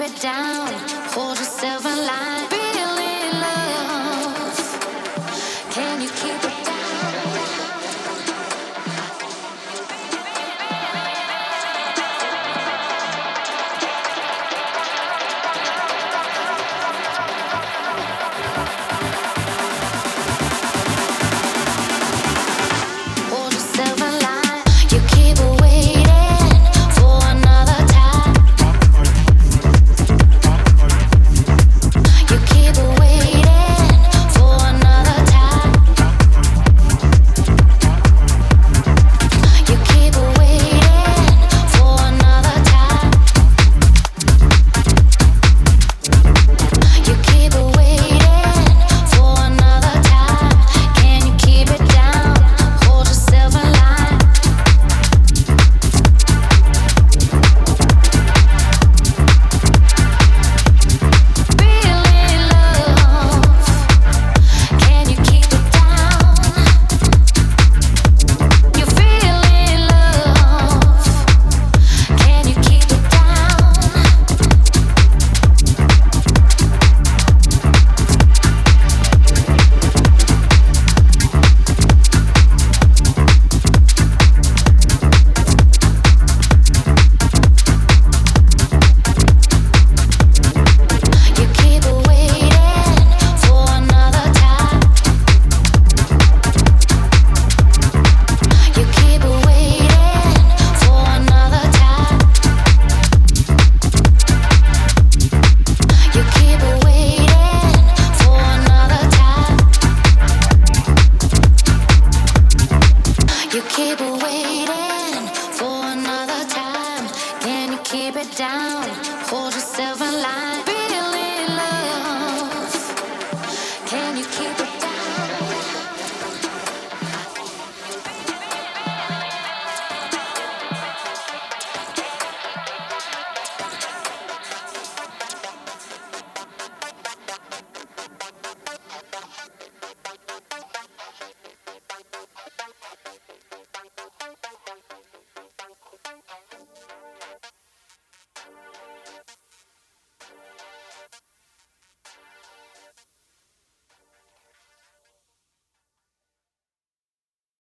it down, hold yourself in line.